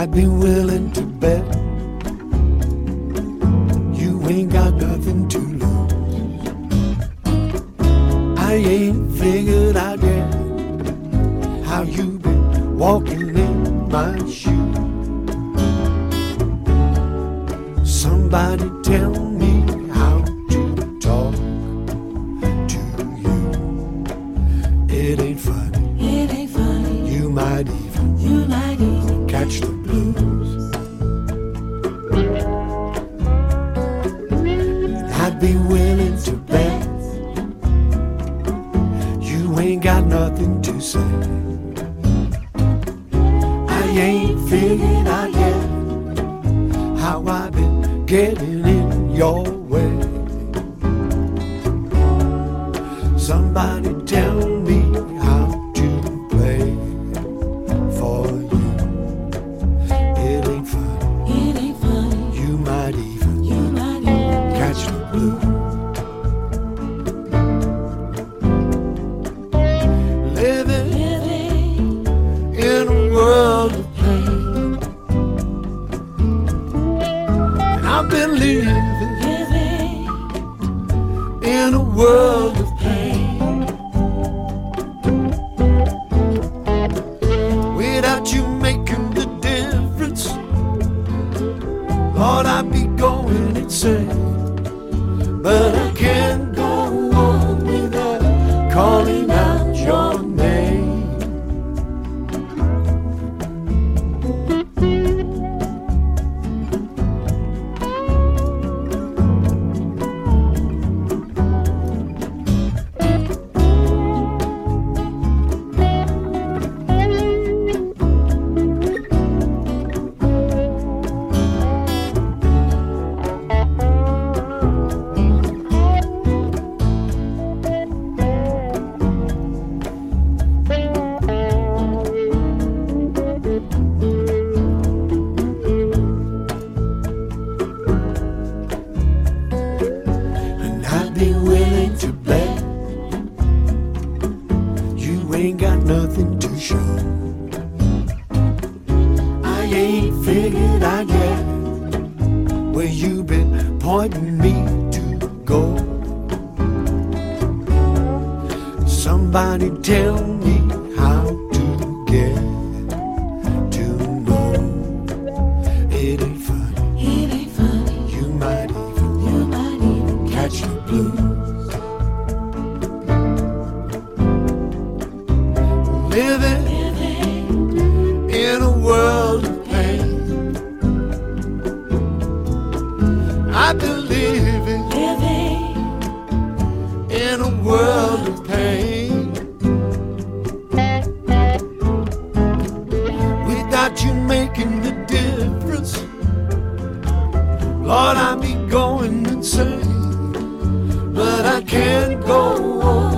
I'd be willing to bet you ain't got nothing to lose. I ain't figured out yet how you been walking in my shoes. Somebody tell me how to talk to you. It ain't funny. It ain't funny. You might even. You might even catch the be willing to bet you ain't got nothing to say. I ain't figured out yet how I've been getting in your way. Somebody tell me in a world of pain. Without you making the difference, Lord, I'd be going insane. But I can't go on without calling out your name. Ain't got nothing to show. I ain't figured out yet where you been pointing me to go. Somebody tell me Living in a world of pain. I've been living in a world of pain. Without you making the difference, Lord, I'd be going insane. But I can't go